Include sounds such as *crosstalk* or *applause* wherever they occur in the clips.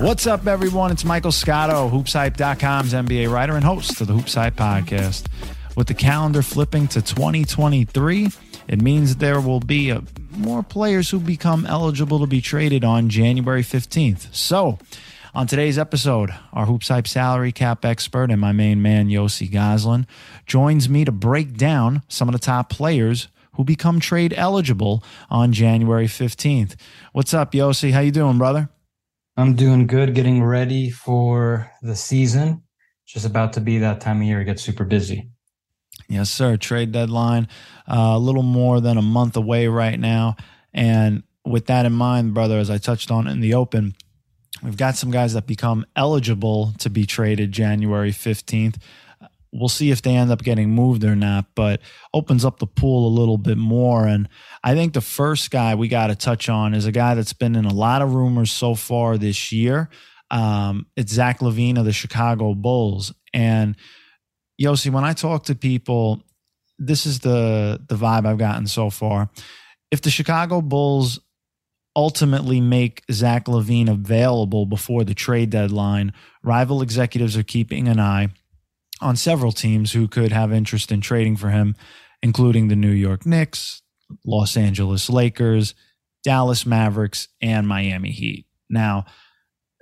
What's up, everyone? It's Michael Scotto, hoopshype.com's NBA writer and host of the Hoops Hype podcast. With the calendar flipping to 2023, it means there will be a, more players who become eligible to be traded on January 15th. So, on today's episode, our Hoops Hype salary cap expert and my main man, Yossi Gozlan, joins me to break down some of the top players who become trade eligible on January 15th. What's up, Yossi? How you doing, brother? I'm doing good, getting ready for the season. Just about to be that time of year, it gets super busy. Yes, sir. Trade deadline, uh, a little more than a month away right now. And with that in mind, brother, as I touched on in the open, we've got some guys that become eligible to be traded January 15th. We'll see if they end up getting moved or not, but opens up the pool a little bit more. And I think the first guy we got to touch on is a guy that's been in a lot of rumors so far this year. Um, it's Zach LaVine of the Chicago Bulls. And Yossi, when I talk to people, this is the the vibe I've gotten so far. If the Chicago Bulls ultimately make Zach LaVine available before the trade deadline, rival executives are keeping an eye on several teams who could have interest in trading for him, including the New York Knicks, Los Angeles Lakers, Dallas Mavericks, and Miami Heat. Now,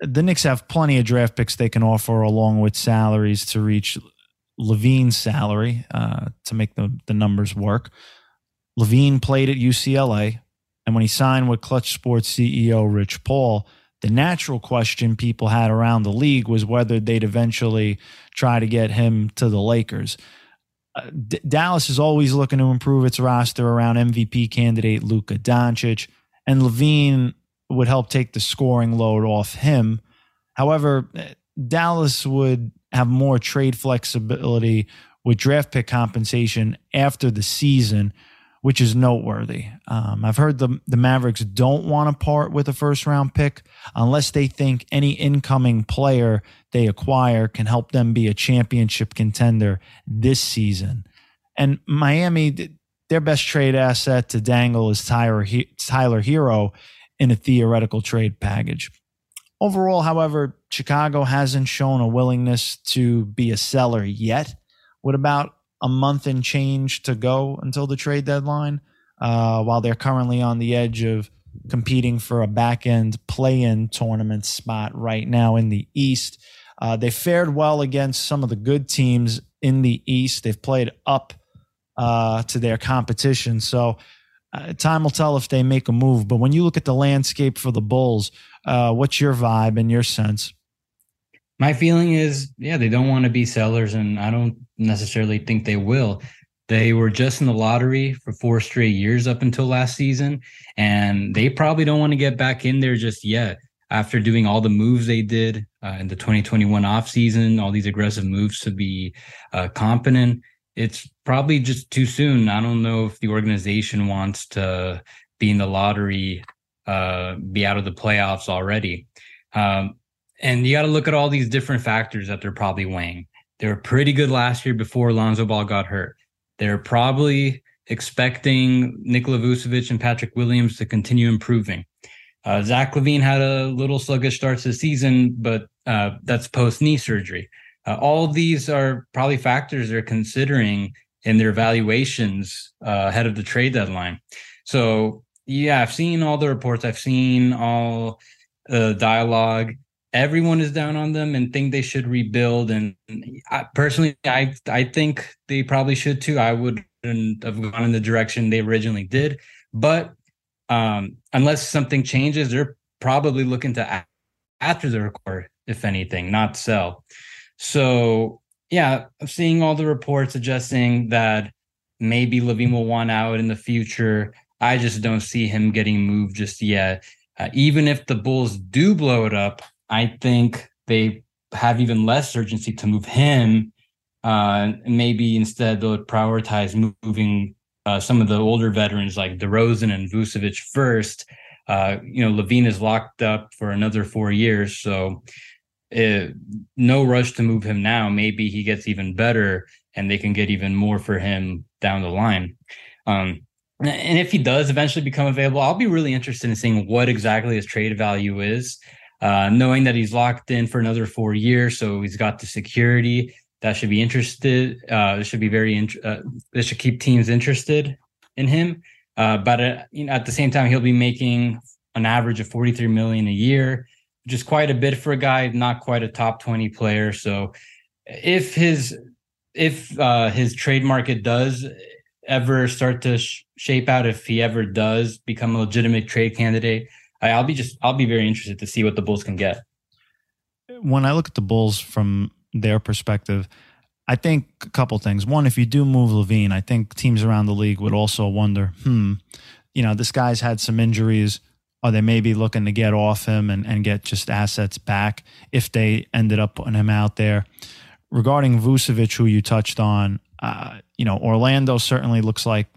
the Knicks have plenty of draft picks they can offer along with salaries to reach LaVine's salary uh, to make the, the numbers work. LaVine played at UCLA, and when he signed with Clutch Sports CEO Rich Paul, the natural question people had around the league was whether they'd eventually try to get him to the Lakers. Uh, D- Dallas is always looking to improve its roster around MVP candidate Luka Doncic, and LaVine would help take the scoring load off him. However, Dallas would have more trade flexibility with draft pick compensation after the season, which is noteworthy. Um, I've heard the, the Mavericks don't want to part with a first round pick unless they think any incoming player they acquire can help them be a championship contender this season. And Miami, their best trade asset to dangle is Tyler, Tyler Herro in a theoretical trade package. Overall, however, Chicago hasn't shown a willingness to be a seller yet. What about a month and change to go until the trade deadline, uh, while they're currently on the edge of competing for a back end play in tournament spot right now in the East. Uh, they fared well against some of the good teams in the East. They've played up uh, to their competition. So uh, time will tell if they make a move. But when you look at the landscape for the Bulls, uh, what's your vibe and your sense? My feeling is, yeah, they don't want to be sellers, and I don't necessarily think they will. They were just in the lottery for four straight years up until last season, and they probably don't want to get back in there just yet. After doing all the moves they did uh, in the 2021 offseason, all these aggressive moves to be uh, competent, it's probably just too soon. I don't know if the organization wants to be in the lottery, uh, be out of the playoffs already. Um, and you got to look at all these different factors that they're probably weighing. They were pretty good last year before Lonzo Ball got hurt. They're probably expecting Nikola Vucevic and Patrick Williams to continue improving. Uh, Zach LaVine had a little sluggish start to the season, but uh, that's post knee surgery. Uh, all these are probably factors they're considering in their evaluations uh, ahead of the trade deadline. So, yeah, I've seen all the reports, I've seen all the dialogue everyone is down on them and think they should rebuild. And I, personally, I I think they probably should too. I wouldn't have gone in the direction they originally did, but um, unless something changes, they're probably looking to after the record, if anything, not sell. So yeah, I'm seeing all the reports suggesting that maybe LaVine will want out in the future. I just don't see him getting moved just yet. Uh, even if the Bulls do blow it up, I think they have even less urgency to move him. Uh, maybe instead they'll prioritize moving uh, some of the older veterans like DeRozan and Vucevic first. Uh, you know, LaVine is locked up for another four years, so it, no rush to move him now. Maybe he gets even better, and they can get even more for him down the line. Um, and if he does eventually become available, I'll be really interested in seeing what exactly his trade value is. Uh, knowing that he's locked in for another four years, so he's got the security that should be interested. Uh, should be very. Int- uh, this should keep teams interested in him. Uh, but uh, you know, at the same time, he'll be making an average of 43 million a year, which is quite a bit for a guy, not quite a top 20 player. So if his if uh, his trade market does ever start to sh- shape out, if he ever does become a legitimate trade candidate, I'll be just I'll be very interested to see what the Bulls can get. When I look at the Bulls from their perspective, I think a couple things. One, if you do move LaVine, I think teams around the league would also wonder, hmm, you know, this guy's had some injuries. Are they maybe looking to get off him and, and get just assets back if they ended up putting him out there? Regarding Vucevic, who you touched on, uh, you know, Orlando certainly looks like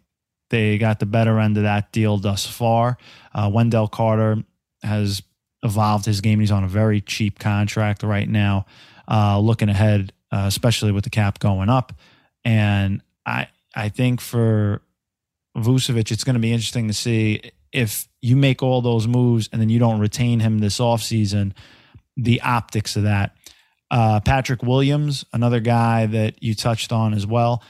they got the better end of that deal thus far. Uh, Wendell Carter has evolved his game. He's on a very cheap contract right now. Uh, looking ahead, uh, especially with the cap going up. And I I think for Vucevic, it's going to be interesting to see if you make all those moves and then you don't retain him this offseason, the optics of that. Uh, Patrick Williams, another guy that you touched on as well.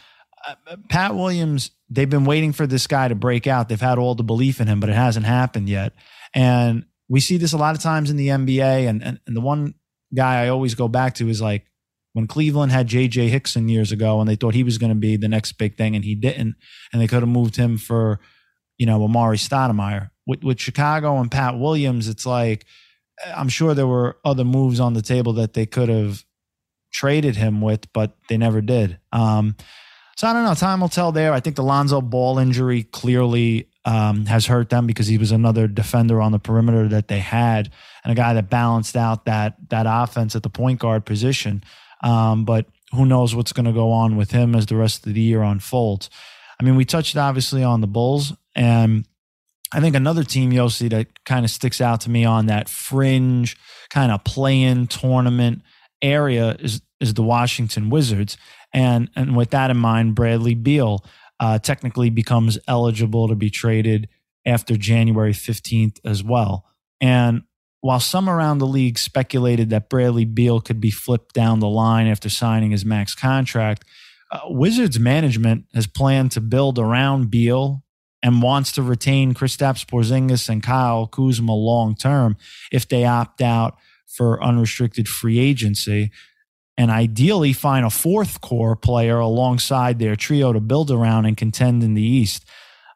Uh, Pat Williams, they've been waiting for this guy to break out. They've had all the belief in him, but it hasn't happened yet. And we see this a lot of times in the NBA. And, and, and the one guy I always go back to is like when Cleveland had J.J. Hickson years ago and they thought he was going to be the next big thing and he didn't, and they could have moved him for, you know, Amar'e Stoudemire. With, with Chicago and Pat Williams, it's like I'm sure there were other moves on the table that they could have traded him with, but they never did. Um, so I don't know. Time will tell there. I think the Lonzo Ball injury clearly um, has hurt them because he was another defender on the perimeter that they had and a guy that balanced out that that offense at the point guard position. Um, but who knows what's going to go on with him as the rest of the year unfolds. I mean, we touched obviously on the Bulls, and I think another team, Yossi, that kind of sticks out to me on that fringe kind of play-in tournament area is is the Washington Wizards. And and with that in mind, Bradley Beal uh, technically becomes eligible to be traded after January 15th as well. And while some around the league speculated that Bradley Beal could be flipped down the line after signing his max contract, uh, Wizards management has planned to build around Beal and wants to retain Kristaps Porzingis and Kyle Kuzma long term if they opt out for unrestricted free agency and ideally find a fourth core player alongside their trio to build around and contend in the East.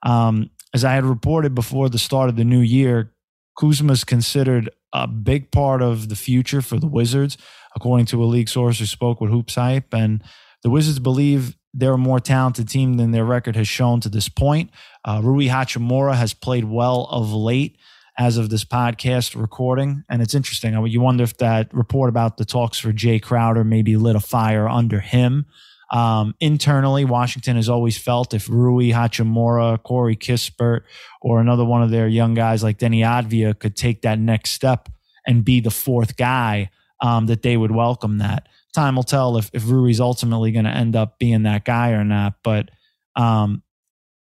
Um, as I had reported before the start of the new year, Kuzma is considered a big part of the future for the Wizards, according to a league source who spoke with Hoops Hype. And the Wizards believe they're a more talented team than their record has shown to this point. Uh, Rui Hachimura has played well of late as of this podcast recording. And it's interesting. You wonder if that report about the talks for Jae Crowder maybe lit a fire under him. Um, internally, Washington has always felt if Rui Hachimura, Corey Kispert, or another one of their young guys like Deni Avdija could take that next step and be the fourth guy, um, that they would welcome that. Time will tell if, if Rui's ultimately going to end up being that guy or not. But um,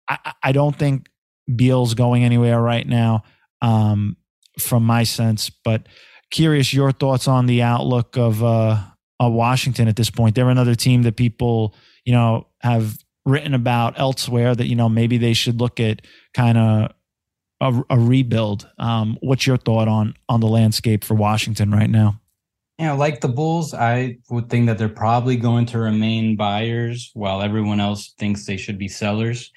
I, I don't think Beal's going anywhere right now um, from my sense. But curious your thoughts on the outlook of uh, Washington at this point. They're another team that people you know have written about elsewhere that you know maybe they should look at kind of a, a, rebuild. Um, what's your thought on on the landscape for Washington right now? Yeah, like the Bulls, I would think that they're probably going to remain buyers while everyone else thinks they should be sellers.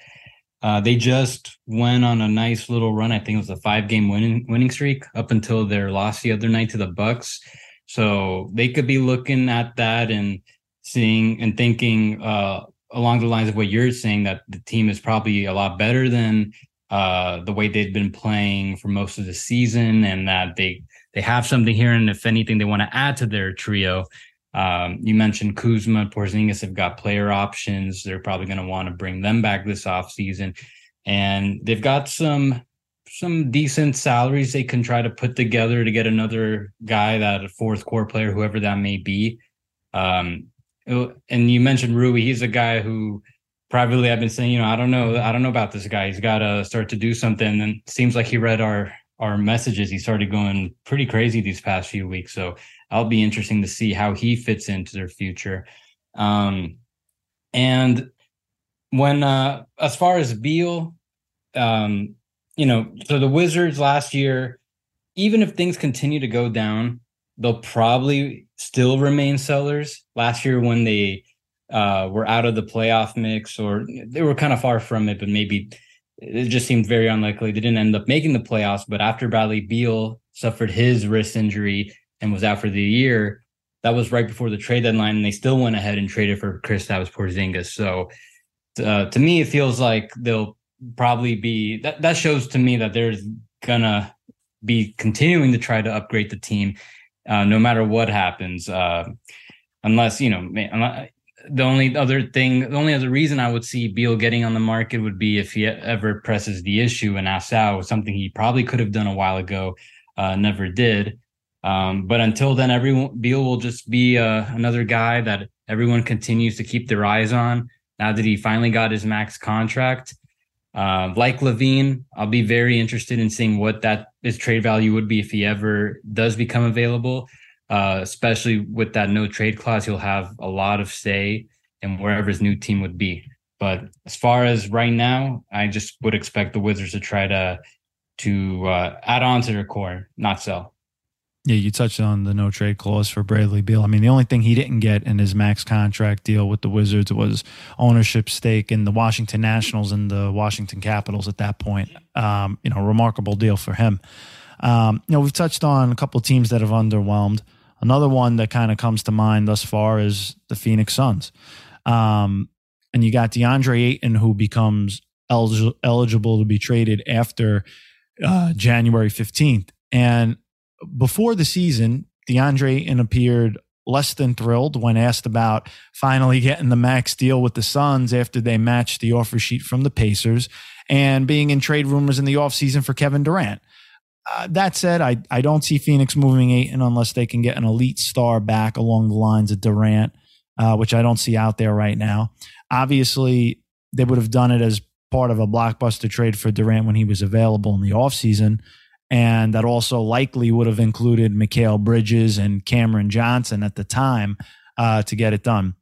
Uh, they just went on a nice little run. I think it was a five game winning winning streak up until their loss the other night to the Bucks. So they could be looking at that and seeing and thinking uh, along the lines of what you're saying that the team is probably a lot better than uh, the way they've been playing for most of the season, and that they they have something here, and if anything, they want to add to their trio. Um, you mentioned Kuzma, Porzingis have got player options. They're probably going to want to bring them back this offseason. And they've got some some decent salaries they can try to put together to get another guy that a fourth core player, whoever that may be. Um, and you mentioned Rui, he's a guy who privately I've been saying, you know, I don't know, I don't know about this guy. He's got to start to do something. And seems like he read our our messages, he started going pretty crazy these past few weeks. So I'll be interesting to see how he fits into their future. Um, and when uh, as far as Beal, um, you know, so the Wizards last year, even if things continue to go down, they'll probably still remain sellers. Last year, when they uh, were out of the playoff mix, or they were kind of far from it, but maybe it just seemed very unlikely. They didn't end up making the playoffs. But after Bradley Beal suffered his wrist injury and was out for the year, that was right before the trade deadline, and they still went ahead and traded for Chris Kristaps Porzingis. So uh, to me, it feels like they'll probably be that. That shows to me that there's gonna be continuing to try to upgrade the team, uh, no matter what happens. Uh, unless you know, the only other thing, the only other reason I would see Beal getting on the market would be if he ever presses the issue and asks out, something he probably could have done a while ago, uh, never did. Um, but until then, everyone Beal will just be uh, another guy that everyone continues to keep their eyes on. Now that he finally got his max contract, uh, like LaVine, I'll be very interested in seeing what that his trade value would be if he ever does become available. Uh, especially with that no trade clause, he'll have a lot of say in wherever his new team would be. But as far as right now, I just would expect the Wizards to try to to uh, add on to their core, not sell. Yeah, you touched on the no trade clause for Bradley Beal. I mean, the only thing he didn't get in his max contract deal with the Wizards was ownership stake in the Washington Nationals and the Washington Capitals at that point. Um, you know, remarkable deal for him. Um, you know, we've touched on a couple teams that have underwhelmed. Another one that kind of comes to mind thus far is the Phoenix Suns. Um, and you got DeAndre Ayton, who becomes eligible, to be traded after uh, January 15th. And before the season, DeAndre Ayton appeared less than thrilled when asked about finally getting the max deal with the Suns after they matched the offer sheet from the Pacers and being in trade rumors in the offseason for Kevin Durant. Uh, that said, I, I don't see Phoenix moving Ayton unless they can get an elite star back along the lines of Durant, uh, which I don't see out there right now. Obviously, they would have done it as part of a blockbuster trade for Durant when he was available in the offseason. And that also likely would have included Mikal Bridges and Cameron Johnson at the time uh, to get it done.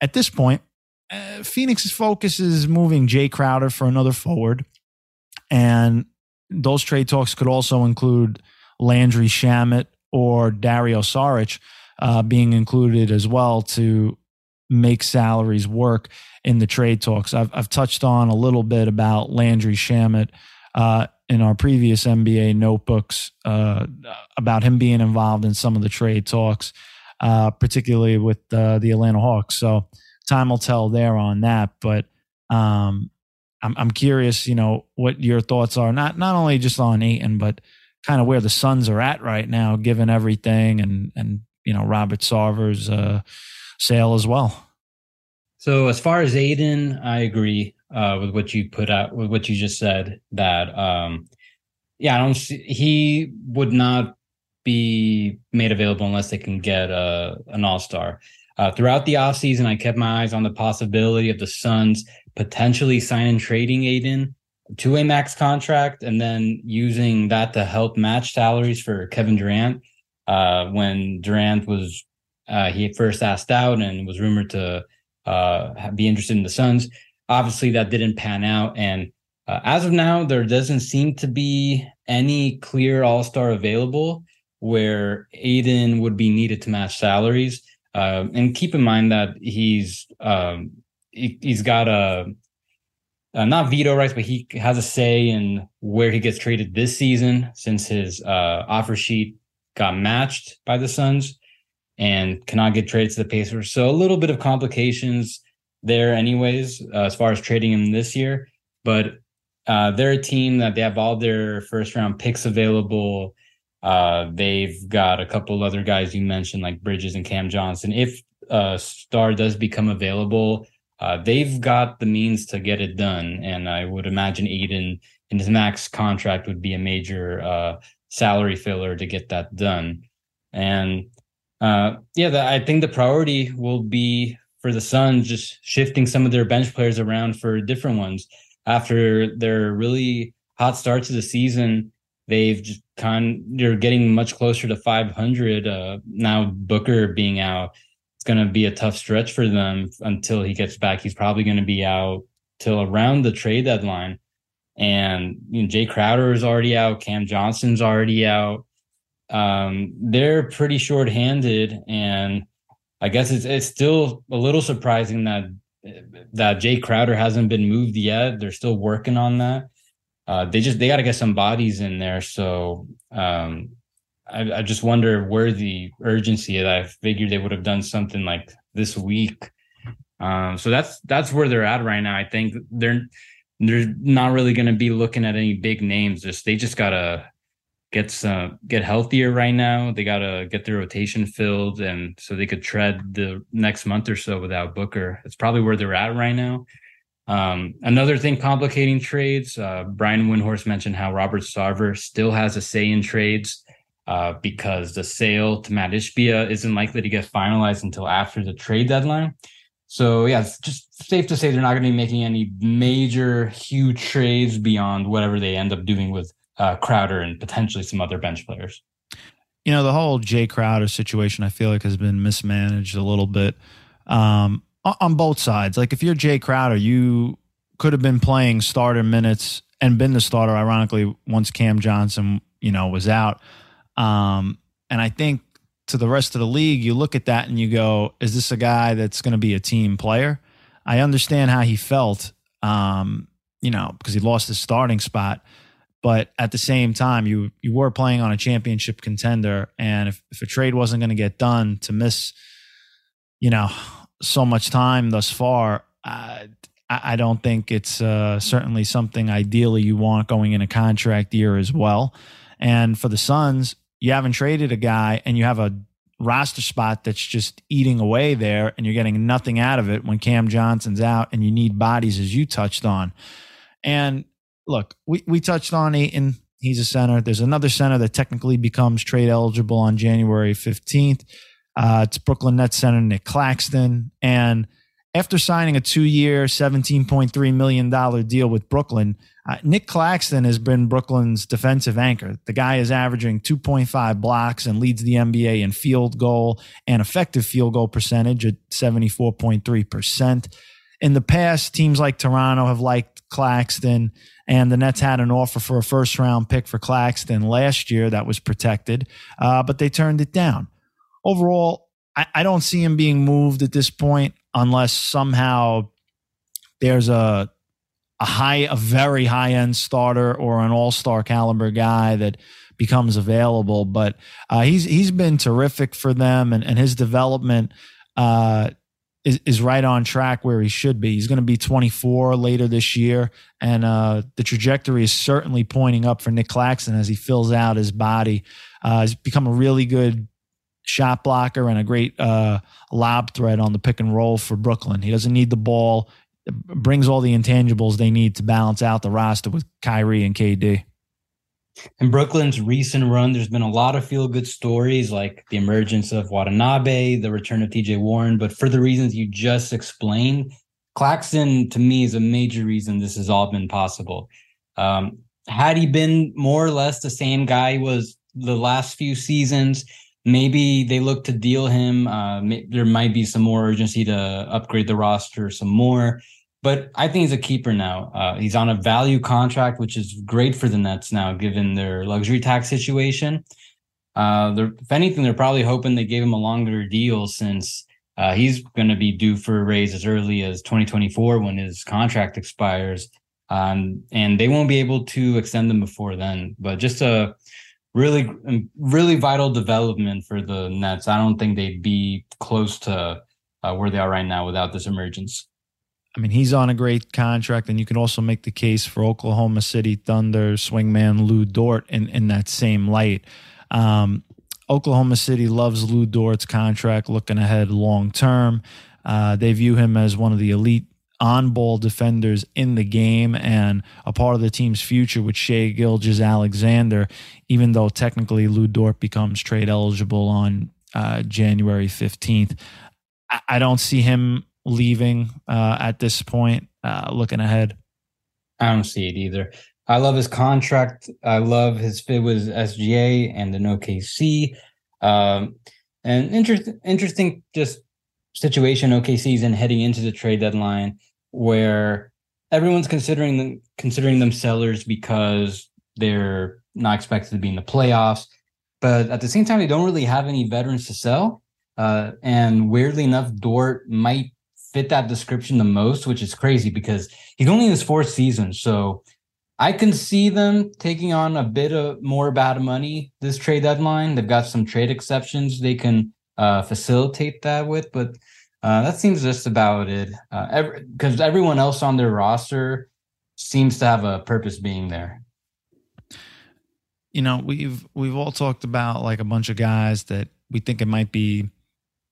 At this point, uh, Phoenix's focus is moving Jae Crowder for another forward. And those trade talks could also include Landry Shamet or Dario Saric uh, being included as well to make salaries work in the trade talks. I've, I've touched on a little bit about Landry Shamet uh, in our previous NBA notebooks uh, about him being involved in some of the trade talks, uh, particularly with uh, the Atlanta Hawks. So time will tell there on that. But um, I'm, I'm curious, you know, what your thoughts are, not not only just on Ayton, but kind of where the Suns are at right now, given everything, and and you know Robert Sarver's uh, sale as well. So as far as Ayton, I agree uh, with what you put out with what you just said. That um, yeah, I don't. See, he would not be made available unless they can get a, uh, an All Star. Uh, throughout the offseason, I kept my eyes on the possibility of the Suns potentially signing trading Ayton to a max contract and then using that to help match salaries for Kevin Durant. Uh, when Durant was uh, he first asked out and was rumored to uh, be interested in the Suns. Obviously, that didn't pan out, and uh, as of now, there doesn't seem to be any clear All Star available where Ayton would be needed to match salaries. Uh, and keep in mind that he's um, he, has got a uh, not veto rights, but he has a say in where he gets traded this season since his uh, offer sheet got matched by the Suns and cannot get traded to the Pacers. So a little bit of complications there, anyways, uh, as far as trading him this year. But uh, they're a team that they have all their first round picks available. Uh, they've got a couple other guys you mentioned, like Bridges and Cam Johnson. If a star does become available, uh, they've got the means to get it done. And I would imagine Ayton in his max contract would be a major uh, salary filler to get that done. And uh, yeah, the, I think the priority will be for the Suns just shifting some of their bench players around for different ones after their really hot start to the season. they've just kind they're getting much closer to 500 uh, now booker being out it's going to be a tough stretch for them until he gets back. He's probably going to be out till around the trade deadline. And you know, Jae Crowder is already out. Cam johnson's already out. Um, they're pretty short-handed. And i guess it's it's still a little surprising that that Jae Crowder hasn't been moved yet. They're still working on that. Uh, they just they got to get some bodies in there. So um, I, I, just wonder where the urgency is. I figured they would have done something like this week. Um, so that's that's where they're at right now. I think they're they're not really going to be looking at any big names. Just they just gotta get some get healthier right now. They gotta get their rotation filled, and so they could tread the next month or so without Booker. It's probably where they're at right now. Um, another thing complicating trades, uh, Brian Windhorst mentioned how Robert Sarver still has a say in trades uh, because the sale to Mat Ishbia isn't likely to get finalized until after the trade deadline. So yeah, it's just safe to say they're not going to be making any major, huge trades beyond whatever they end up doing with uh, Crowder and potentially some other bench players. You know, the whole Jae Crowder situation, I feel like has been mismanaged a little bit. Um, on both sides. Like if you're Jae Crowder, you could have been playing starter minutes and been the starter. Ironically, once Cam Johnson, you know, was out. Um, and I think to the rest of the league, you look at that and you go, "Is this a guy that's going to be a team player?" I understand how he felt, um, you know, because he lost his starting spot. But at the same time, you you were playing on a championship contender, and if, if a trade wasn't going to get done, to miss, you know, so much time thus far, I, I don't think it's uh, certainly something ideally you want going in a contract year as well. And for the Suns, you haven't traded a guy and you have a roster spot that's just eating away there and you're getting nothing out of it when Cam Johnson's out and you need bodies as you touched on. And look, we, we touched on Ayton. He's a center. There's another center that technically becomes trade eligible on January 15th. Uh, it's Brooklyn Nets center Nic Claxton. And after signing a two year, $17.3 million deal with Brooklyn, uh, Nic Claxton has been Brooklyn's defensive anchor. The guy is averaging 2.5 blocks and leads the NBA in field goal and effective field goal percentage at 74.3%. In the past, teams like Toronto have liked Claxton, and the Nets had an offer for a first round pick for Claxton last year that was protected, uh, but they turned it down overall, I, I don't see him being moved at this point unless somehow there's a a high, a very high end starter or an all star caliber guy that becomes available. But uh, he's he's been terrific for them, and, and his development uh, is is right on track where he should be. He's going to be 24 later this year, and uh, the trajectory is certainly pointing up for Nic Claxton as he fills out his body. Uh, he's become a really good shot blocker and a great uh, lob threat on the pick and roll for Brooklyn. He doesn't need the ball. It brings all the intangibles they need to balance out the roster with Kyrie and KD. In Brooklyn's recent run, there's been a lot of feel good stories like the emergence of Watanabe, the return of TJ Warren. But for the reasons you just explained, Claxton to me is a major reason this has all been possible. Um, had he been more or less the same guy was the last few seasons, maybe they look to deal him. Uh, there might be some more urgency to upgrade the roster some more. But I think he's a keeper now. Uh, he's on a value contract, which is great for the Nets now, given their luxury tax situation. Uh, if anything, they're probably hoping they gave him a longer deal since uh, he's going to be due for a raise as early as 2024 when his contract expires. Um, and they won't be able to extend them before then. But just a really um, really vital development for the Nets. I don't think they'd be close to uh, where they are right now without this emergence. I mean, he's on a great contract, and you can also make the case for Oklahoma City Thunder swingman Lu Dort in, in that same light. Um, Oklahoma City loves Lu Dort's contract, looking ahead long term. Uh, they view him as one of the elite on ball defenders in the game and a part of the team's future with Shai Gilgeous-Alexander, even though technically Lu Dort becomes trade eligible on uh, January 15th. I, I, don't see him leaving uh, at this point, uh, looking ahead. I don't see it either. I love his contract. I love his fit with SGA and an OKC. Um, and interesting, just situation OKC's in heading into the trade deadline, where everyone's considering them considering them sellers because they're not expected to be in the playoffs. But at the same time, they don't really have any veterans to sell. Uh, and weirdly enough, Dort might fit that description the most, which is crazy because he's only in his fourth season. So I can see them taking on a bit of more bad money this trade deadline. They've got some trade exceptions they can uh, facilitate that with, but uh, that seems just about it. Because uh, every, everyone else on their roster seems to have a purpose being there. You know, we've we've all talked about like a bunch of guys that we think it might be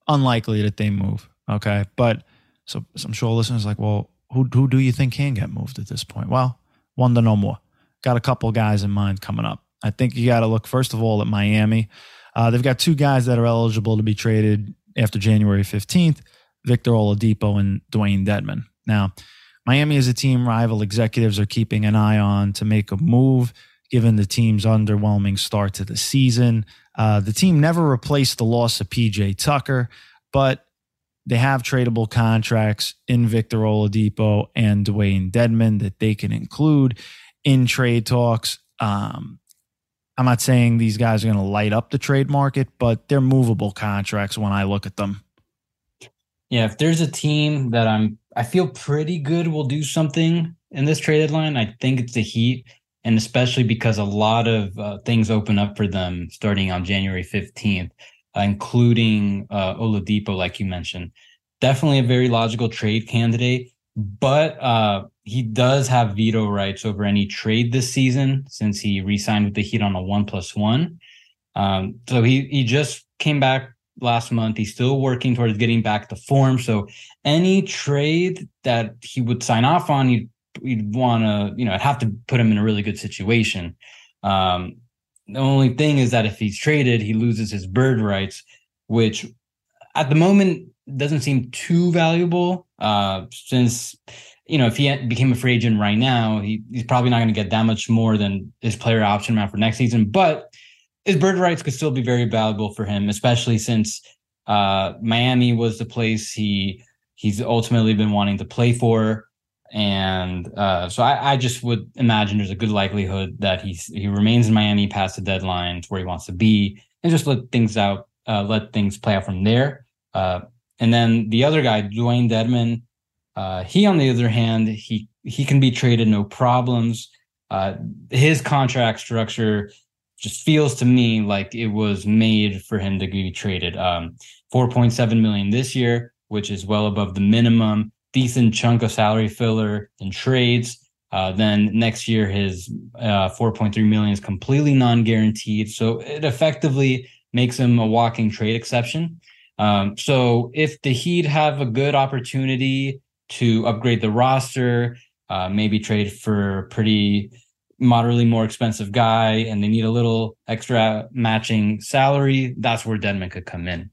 unlikely that they move. Okay, but so, so I'm sure listeners like, well, who who do you think can get moved at this point? Well, one to no more. Got a couple guys in mind coming up. I think you got to look first of all at Miami. Uh, they've got two guys that are eligible to be traded after January 15th Victor Oladipo and Dewayne Dedmon. Now, Miami is a team rival executives are keeping an eye on to make a move given the team's underwhelming start to the season. Uh, the team never replaced the loss of PJ Tucker, but they have tradable contracts in Victor Oladipo and Dewayne Dedmon that they can include in trade talks. Um, I'm not saying these guys are going to light up the trade market, but they're movable contracts when I look at them. Yeah, if there's a team that I'm, I feel pretty good will do something in this trade deadline. I think it's the Heat, and especially because a lot of uh, things open up for them starting on January 15th uh, including uh, Oladipo, like you mentioned. Definitely a very logical trade candidate, but uh, he does have veto rights over any trade this season since he re-signed with the Heat on a one plus one. Um, so he he just came back last month. He's still working towards getting back to form. So any trade that he would sign off on, you'd, you'd want to, you know, have to put him in a really good situation. Um, the only thing is that if he's traded, he loses his bird rights, which at the moment doesn't seem too valuable. Uh, since you know, if he became a free agent right now, he, he's probably not going to get that much more than his player option amount for next season. But his bird rights could still be very valuable for him, especially since uh, Miami was the place he he's ultimately been wanting to play for and uh, so I, I, just would imagine there's a good likelihood that he he remains in Miami past the deadline to where he wants to be, and just let things out, uh, let things play out from there. Uh, and then the other guy, Dewayne Dedmon, uh, he on the other hand, he he can be traded no problems. Uh, his contract structure just feels to me like it was made for him to be traded. Um, 4.7 million this year, which is well above the minimum decent chunk of salary filler in trades. Uh, then next year, his uh, 4.3 million is completely non-guaranteed, so it effectively makes him a walking trade exception. Um, so if the Heat have a good opportunity to upgrade the roster, uh, maybe trade for pretty moderately more expensive guy, and they need a little extra matching salary, that's where Dedmon could come in.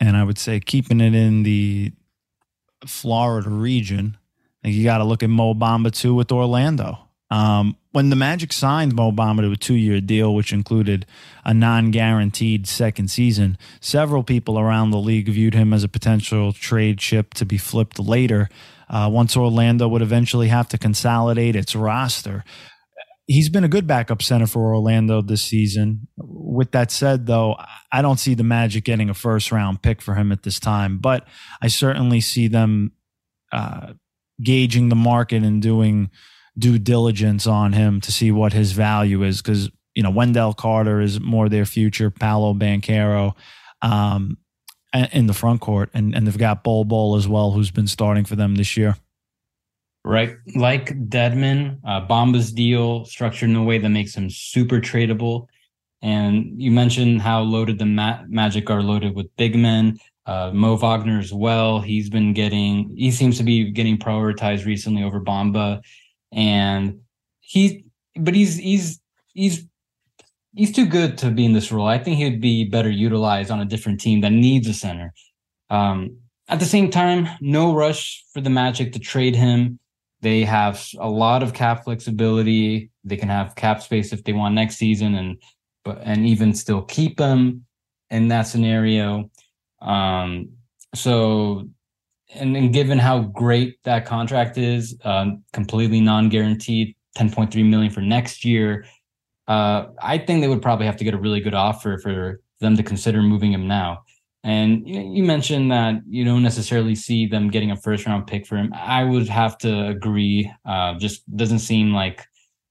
And I would say keeping it in the Florida region, I think you got to look at Mo Bamba too with Orlando. Um, when the Magic signed Mo Bamba to a two year deal, which included a non guaranteed second season, several people around the league viewed him as a potential trade chip to be flipped later uh, once Orlando would eventually have to consolidate its roster. He's been a good backup center for Orlando this season. With that said, though, I don't see the Magic getting a first round pick for him at this time, but I certainly see them uh, gauging the market and doing due diligence on him to see what his value is because you know Wendell Carter is more their future, Paolo Banchero um, in the front court, and and they've got Bol Bol as well, who's been starting for them this year. Right, like Dedmon, uh, Bamba's deal structured in a way that makes him super tradable. And you mentioned how loaded the Ma- Magic are loaded with big men. Uh, Mo Wagner as well. He's been getting, he seems to be getting prioritized recently over Bamba, And he, but he's, he's, he's, he's too good to be in this role. I think he would be better utilized on a different team that needs a center. Um, at the same time, no rush for the Magic to trade him. They have a lot of cap flexibility. They can have cap space if they want next season, and but and even still keep them in that scenario. Um, so, and, and given how great that contract is, um, completely non-guaranteed, 10.3 million for next year. Uh, I think they would probably have to get a really good offer for them to consider moving him now. And you, mentioned that you don't necessarily see them getting a first round pick for him. I would have to agree. Uh, just doesn't seem like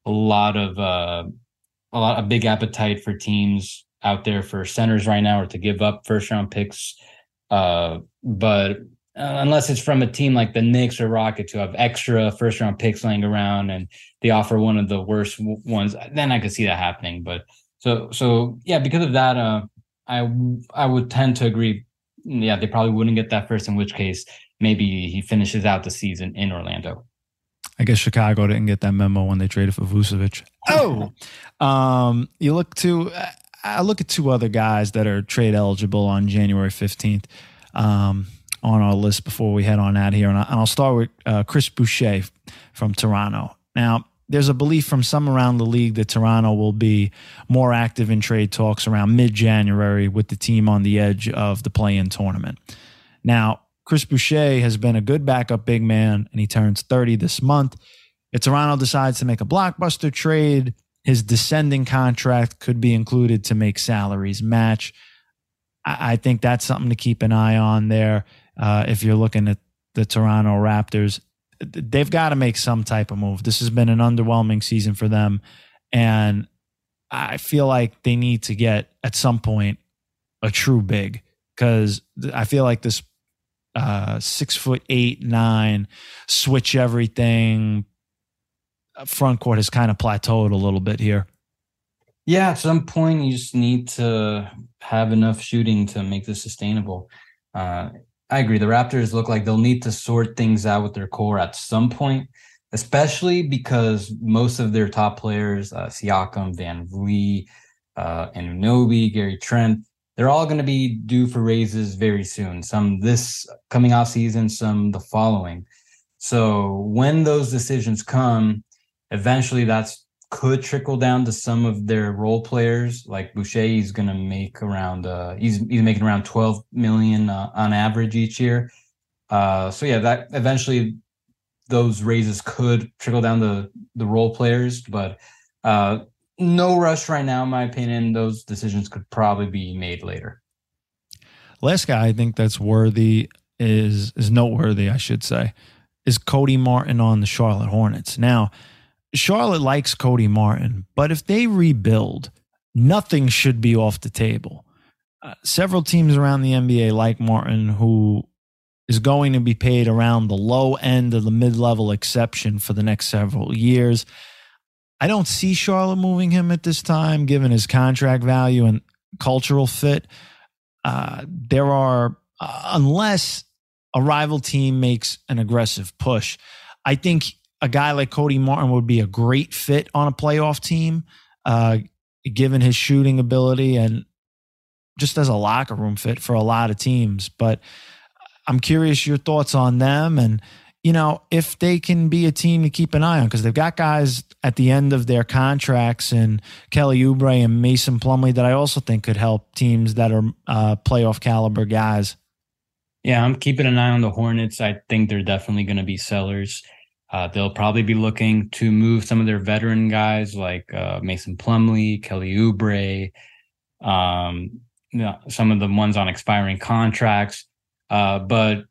a lot of uh, a lot a big appetite for teams out there for centers right now or to give up first round picks. Uh, but uh, unless it's from a team like the Knicks or Rockets who have extra first round picks laying around and they offer one of the worst ones, then I could see that happening. But so so yeah, because of that, uh, I I would tend to agree. Yeah, they probably wouldn't get that first. In which case, maybe he finishes out the season in Orlando. I guess Chicago didn't get that memo when they traded for Vucevic. Oh, *laughs* um, you look to. I look at two other guys that are trade eligible on January fifteenth um, on our list before we head on out here, and, I, will start with uh, Chris Boucher from Toronto. Now, there's a belief from some around the league that Toronto will be more active in trade talks around mid January with the team on the edge of the play in tournament. Now, Chris Boucher has been a good backup big man, and he turns 30 this month. If Toronto decides to make a blockbuster trade, his descending contract could be included to make salaries match. I, I think that's something to keep an eye on there. Uh, if you're looking at the Toronto Raptors, they've got to make some type of move. This has been an underwhelming season for them. And I feel like they need to get at some point a true big because I feel like this uh, six foot eight, nine, switch everything uh, front court has kind of plateaued a little bit here. Yeah, at some point you just need to have enough shooting to make this sustainable. Uh, I agree. The Raptors look like they'll need to sort things out with their core at some point, especially because most of their top players, uh, Siakam, VanVleet, uh, Anunoby, Gary Trent, they're all going to be due for raises very soon. Some this coming off season, some the following. So when those decisions come, eventually that's could trickle down to some of their role players. Like Boucher, he's going to make around uh, he's he's making around 12 million uh, on average each year. Uh, so yeah, that eventually those raises could trickle down the the role players, but uh, no rush right now. In my opinion, those decisions could probably be made later. Last guy I think that's worthy is is noteworthy, I should say, is Cody Martin on the Charlotte Hornets. Now Charlotte likes Cody Martin, but if they rebuild, nothing should be off the table. Uh, several teams around the NBA like Martin, who is going to be paid around the low end of the mid level exception for the next several years. I don't see Charlotte moving him at this time, given his contract value and cultural fit. Uh, there are, uh, unless a rival team makes an aggressive push, I think a guy like Cody Martin would be a great fit on a playoff team, uh, given his shooting ability and just as a locker room fit for a lot of teams. But I'm curious your thoughts on them and you know if they can be a team to keep an eye on because they've got guys at the end of their contracts and Kelly Oubre and Mason Plumlee that I also think could help teams that are uh, playoff caliber guys. Yeah, I'm keeping an eye on the Hornets. I think they're definitely going to be sellers. Uh, they'll probably be looking to move some of their veteran guys like uh, Mason Plumlee, Kelly Oubre, um, you know, some of the ones on expiring contracts. Uh, but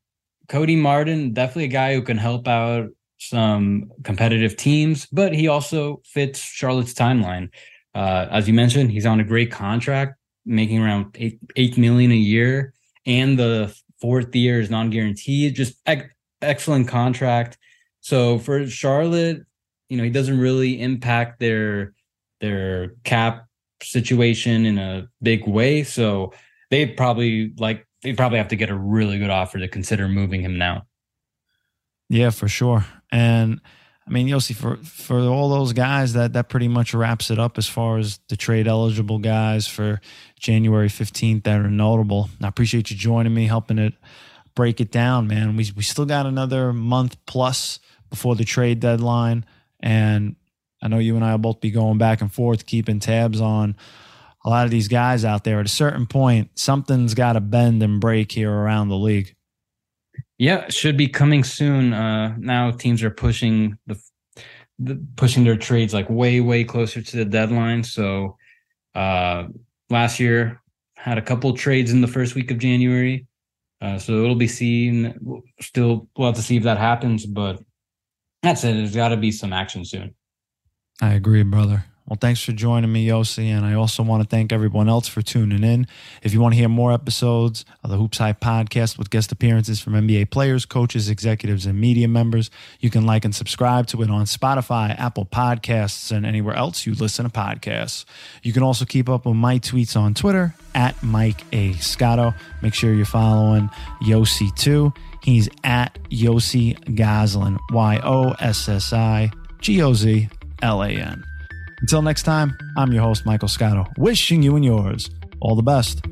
Cody Martin, definitely a guy who can help out some competitive teams, but he also fits Charlotte's timeline. Uh, as you mentioned, he's on a great contract, making around eight, eight million a year, and the fourth year is non-guaranteed. Just ec- excellent contract. So for Charlotte, you know, he doesn't really impact their their cap situation in a big way. So they probably like they probably have to get a really good offer to consider moving him now. Yeah, for sure. And I mean, you'll see for for all those guys that that pretty much wraps it up as far as the trade eligible guys for January 15th that are notable. I appreciate you joining me, helping it break it down, man. We we still got another month plus before the trade deadline. And I know you and I will both be going back and forth, keeping tabs on a lot of these guys out there. At a certain point, something's got to bend and break here around the league. Yeah, should be coming soon. Uh, now teams are pushing the, the pushing their trades like way way closer to the deadline. So uh, last year had a couple trades in the first week of January. Uh, so it'll be seen. Still, we'll have to see if that happens. But that's it. There's got to be some action soon. I agree, brother. Well, thanks for joining me, Yossi. And I also want to thank everyone else for tuning in. If you want to hear more episodes of the HoopsHype podcast with guest appearances from NBA players, coaches, executives, and media members, you can like and subscribe to it on Spotify, Apple Podcasts, and anywhere else you listen to podcasts. You can also keep up with my tweets on Twitter at Mike A. Scotto. Make sure you're following Yossi too. He's at Yossi Gozlan, Y O S S I G O Z L A N. Until next time, I'm your host, Michael Scotto, wishing you and yours all the best.